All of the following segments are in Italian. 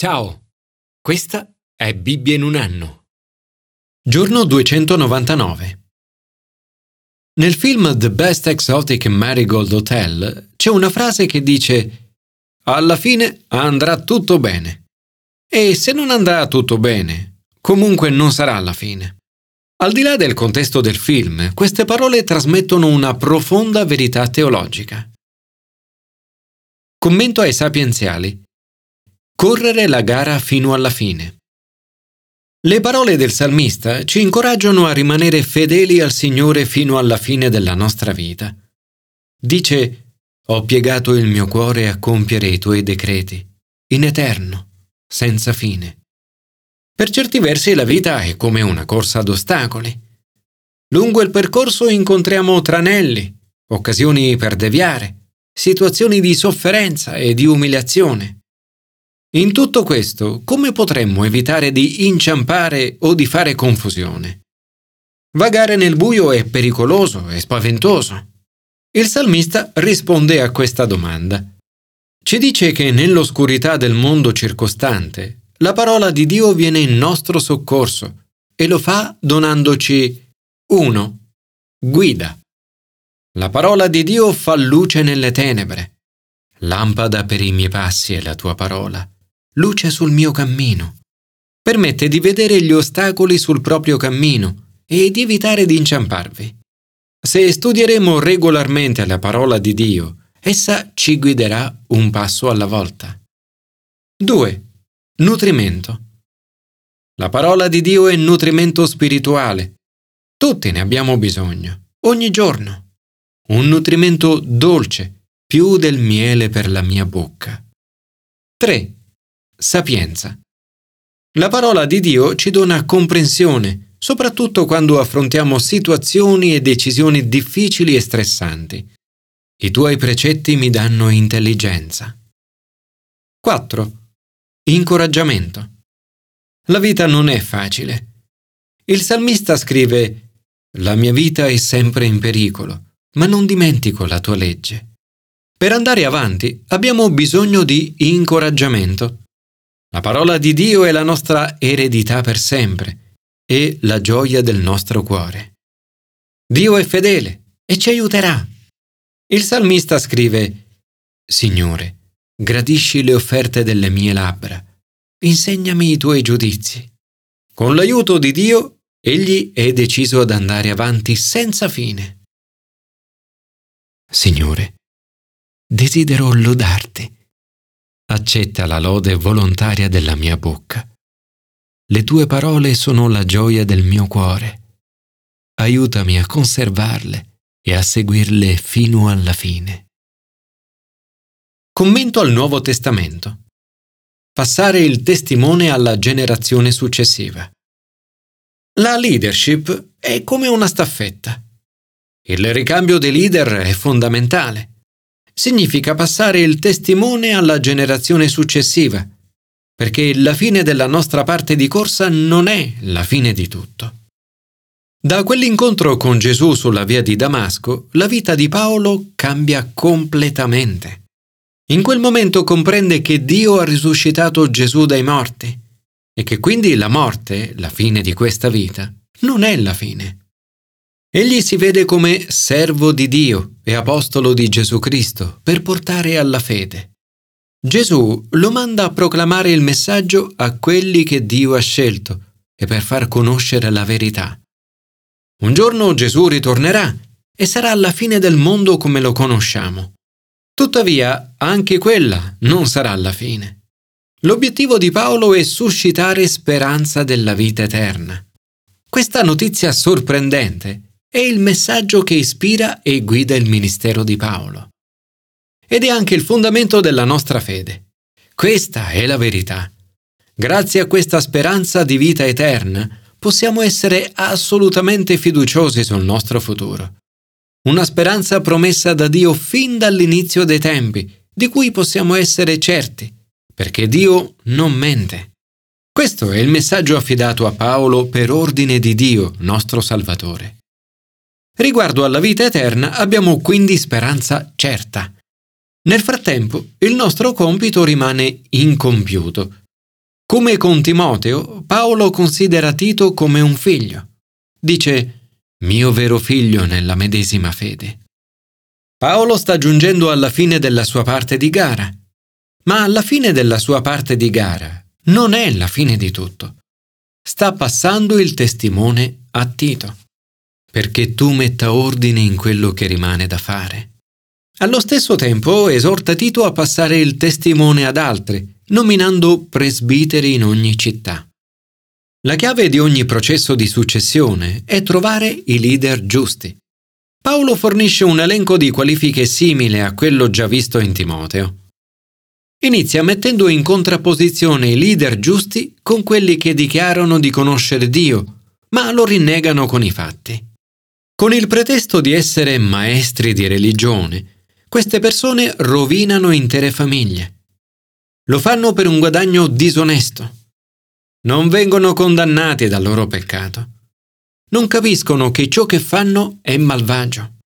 Ciao, questa è Bibbia in un anno. Giorno 299. Nel film The Best Exotic Marigold Hotel c'è una frase che dice Alla fine andrà tutto bene. E se non andrà tutto bene, comunque non sarà la fine. Al di là del contesto del film, queste parole trasmettono una profonda verità teologica. Commento ai sapienziali. Correre la gara fino alla fine. Le parole del salmista ci incoraggiano a rimanere fedeli al Signore fino alla fine della nostra vita. Dice, ho piegato il mio cuore a compiere i tuoi decreti, in eterno, senza fine. Per certi versi la vita è come una corsa ad ostacoli. Lungo il percorso incontriamo tranelli, occasioni per deviare, situazioni di sofferenza e di umiliazione. In tutto questo, come potremmo evitare di inciampare o di fare confusione? Vagare nel buio è pericoloso e spaventoso. Il salmista risponde a questa domanda. Ci dice che nell'oscurità del mondo circostante la parola di Dio viene in nostro soccorso e lo fa donandoci 1. Guida. La parola di Dio fa luce nelle tenebre. Lampada per i miei passi è la tua parola luce sul mio cammino. Permette di vedere gli ostacoli sul proprio cammino e di evitare di inciamparvi. Se studieremo regolarmente la parola di Dio, essa ci guiderà un passo alla volta. 2. Nutrimento. La parola di Dio è nutrimento spirituale. Tutti ne abbiamo bisogno, ogni giorno. Un nutrimento dolce, più del miele per la mia bocca. 3. Sapienza. La parola di Dio ci dona comprensione, soprattutto quando affrontiamo situazioni e decisioni difficili e stressanti. I tuoi precetti mi danno intelligenza. 4. Incoraggiamento. La vita non è facile. Il salmista scrive La mia vita è sempre in pericolo, ma non dimentico la tua legge. Per andare avanti abbiamo bisogno di incoraggiamento. La parola di Dio è la nostra eredità per sempre e la gioia del nostro cuore. Dio è fedele e ci aiuterà. Il salmista scrive, Signore, gradisci le offerte delle mie labbra, insegnami i tuoi giudizi. Con l'aiuto di Dio, egli è deciso ad andare avanti senza fine. Signore, desidero lodarti accetta la lode volontaria della mia bocca. Le tue parole sono la gioia del mio cuore. Aiutami a conservarle e a seguirle fino alla fine. Commento al Nuovo Testamento. Passare il testimone alla generazione successiva. La leadership è come una staffetta. Il ricambio dei leader è fondamentale significa passare il testimone alla generazione successiva, perché la fine della nostra parte di corsa non è la fine di tutto. Da quell'incontro con Gesù sulla via di Damasco, la vita di Paolo cambia completamente. In quel momento comprende che Dio ha risuscitato Gesù dai morti e che quindi la morte, la fine di questa vita, non è la fine. Egli si vede come servo di Dio e apostolo di Gesù Cristo per portare alla fede. Gesù lo manda a proclamare il messaggio a quelli che Dio ha scelto e per far conoscere la verità. Un giorno Gesù ritornerà e sarà la fine del mondo come lo conosciamo. Tuttavia, anche quella non sarà la fine. L'obiettivo di Paolo è suscitare speranza della vita eterna. Questa notizia sorprendente è il messaggio che ispira e guida il ministero di Paolo. Ed è anche il fondamento della nostra fede. Questa è la verità. Grazie a questa speranza di vita eterna possiamo essere assolutamente fiduciosi sul nostro futuro. Una speranza promessa da Dio fin dall'inizio dei tempi, di cui possiamo essere certi, perché Dio non mente. Questo è il messaggio affidato a Paolo per ordine di Dio, nostro Salvatore. Riguardo alla vita eterna abbiamo quindi speranza certa. Nel frattempo il nostro compito rimane incompiuto, Come con Timoteo, Paolo considera Tito come un figlio. Dice, mio vero figlio nella medesima fede. Paolo sta giungendo alla fine della sua parte di gara, ma alla fine della sua parte di gara non è la fine di tutto. Sta passando il testimone a Tito, perché tu metta ordine in quello che rimane da fare. Allo stesso tempo esorta Tito a passare il testimone ad altri, nominando presbiteri in ogni città. La chiave di ogni processo di successione è trovare i leader giusti. Paolo fornisce un elenco di qualifiche simile a quello già visto in Timoteo. Inizia mettendo in contrapposizione i leader giusti con quelli che dichiarano di conoscere Dio, ma lo rinnegano con i fatti. Con il pretesto di essere maestri di religione, queste persone rovinano intere famiglie. Lo fanno per un guadagno disonesto. Non vengono condannati dal loro peccato. Non capiscono che ciò che fanno è malvagio.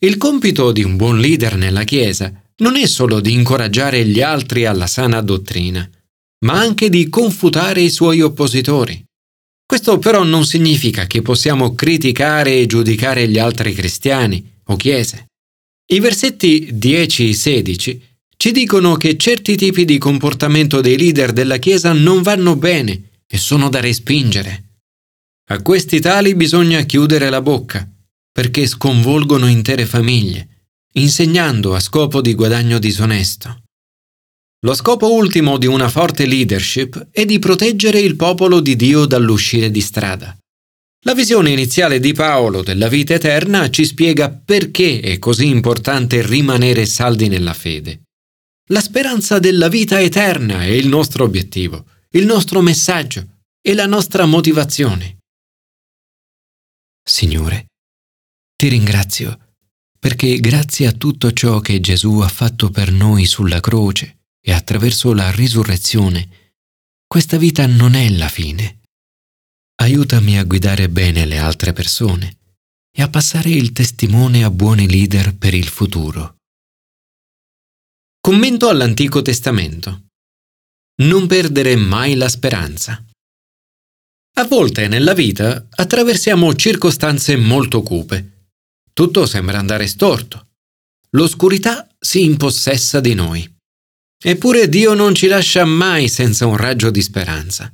Il compito di un buon leader nella Chiesa non è solo di incoraggiare gli altri alla sana dottrina, ma anche di confutare i suoi oppositori. Questo però non significa che possiamo criticare e giudicare gli altri cristiani o chiese. I versetti 10-16 ci dicono che certi tipi di comportamento dei leader della Chiesa non vanno bene e sono da respingere. A questi tali bisogna chiudere la bocca, perché sconvolgono intere famiglie insegnando a scopo di guadagno disonesto. Lo scopo ultimo di una forte leadership è di proteggere il popolo di Dio dall'uscire di strada. La visione iniziale di Paolo della vita eterna ci spiega perché è così importante rimanere saldi nella fede. La speranza della vita eterna è il nostro obiettivo, il nostro messaggio e la nostra motivazione. Signore, ti ringrazio perché grazie a tutto ciò che Gesù ha fatto per noi sulla croce e attraverso la risurrezione, questa vita non è la fine. Aiutami a guidare bene le altre persone e a passare il testimone a buoni leader per il futuro. Commento all'Antico Testamento. Non perdere mai la speranza. A volte nella vita attraversiamo circostanze molto cupe tutto sembra andare storto. L'oscurità si impossessa di noi. Eppure Dio non ci lascia mai senza un raggio di speranza.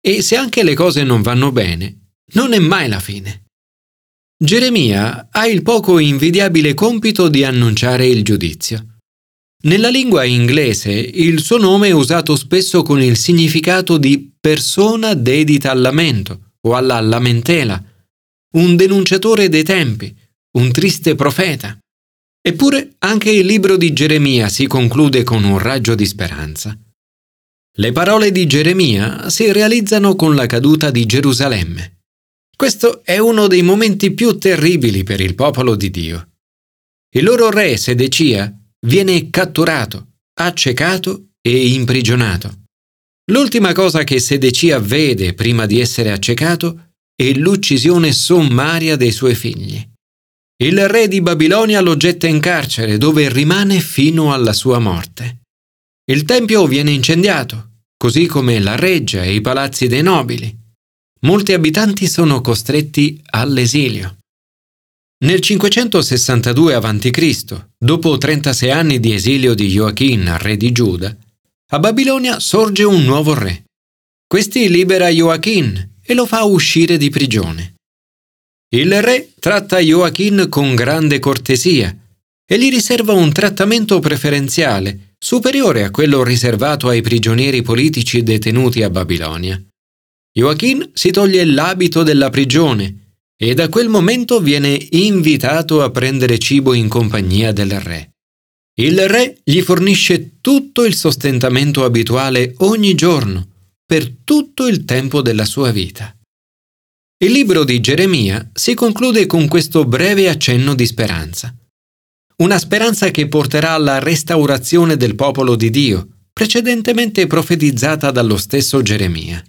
E se anche le cose non vanno bene, non è mai la fine. Geremia ha il poco invidiabile compito di annunciare il giudizio. Nella lingua inglese il suo nome è usato spesso con il significato di persona dedita al lamento o alla lamentela, un denunciatore dei tempi, un triste profeta. Eppure anche il libro di Geremia si conclude con un raggio di speranza. Le parole di Geremia si realizzano con la caduta di Gerusalemme. Questo è uno dei momenti più terribili per il popolo di Dio. Il loro re Sedecia viene catturato, accecato e imprigionato. L'ultima cosa che Sedecia vede prima di essere accecato è l'uccisione sommaria dei suoi figli. Il re di Babilonia lo getta in carcere dove rimane fino alla sua morte. Il tempio viene incendiato, così come la reggia e i palazzi dei nobili. Molti abitanti sono costretti all'esilio. Nel 562 a.C., dopo 36 anni di esilio di Joachim, re di Giuda, a Babilonia sorge un nuovo re. Questi libera Joachim e lo fa uscire di prigione. Il re tratta Joachim con grande cortesia e gli riserva un trattamento preferenziale superiore a quello riservato ai prigionieri politici detenuti a Babilonia. Joachim si toglie l'abito della prigione e da quel momento viene invitato a prendere cibo in compagnia del re. Il re gli fornisce tutto il sostentamento abituale ogni giorno, per tutto il tempo della sua vita. Il libro di Geremia si conclude con questo breve accenno di speranza. Una speranza che porterà alla restaurazione del popolo di Dio, precedentemente profetizzata dallo stesso Geremia.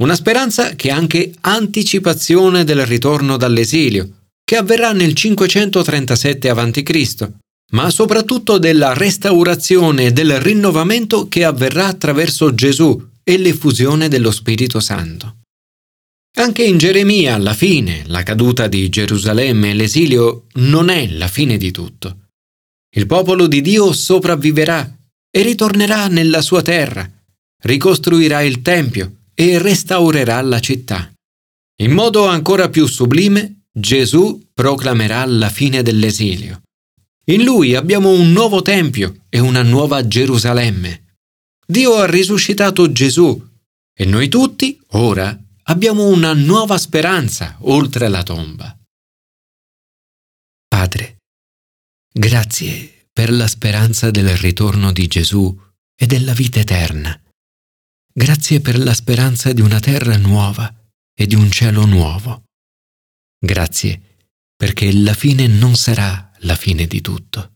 Una speranza che è anche anticipazione del ritorno dall'esilio, che avverrà nel 537 a.C., ma soprattutto della restaurazione e del rinnovamento che avverrà attraverso Gesù, e l'effusione dello Spirito Santo. Anche in Geremia, alla fine, la caduta di Gerusalemme e l'esilio non è la fine di tutto. Il popolo di Dio sopravviverà e ritornerà nella sua terra, ricostruirà il Tempio e restaurerà la città. In modo ancora più sublime, Gesù proclamerà la fine dell'esilio. In lui abbiamo un nuovo Tempio e una nuova Gerusalemme. Dio ha risuscitato Gesù e noi tutti, ora, abbiamo una nuova speranza oltre la tomba. Padre, grazie per la speranza del ritorno di Gesù e della vita eterna. Grazie per la speranza di una terra nuova e di un cielo nuovo. Grazie perché la fine non sarà la fine di tutto.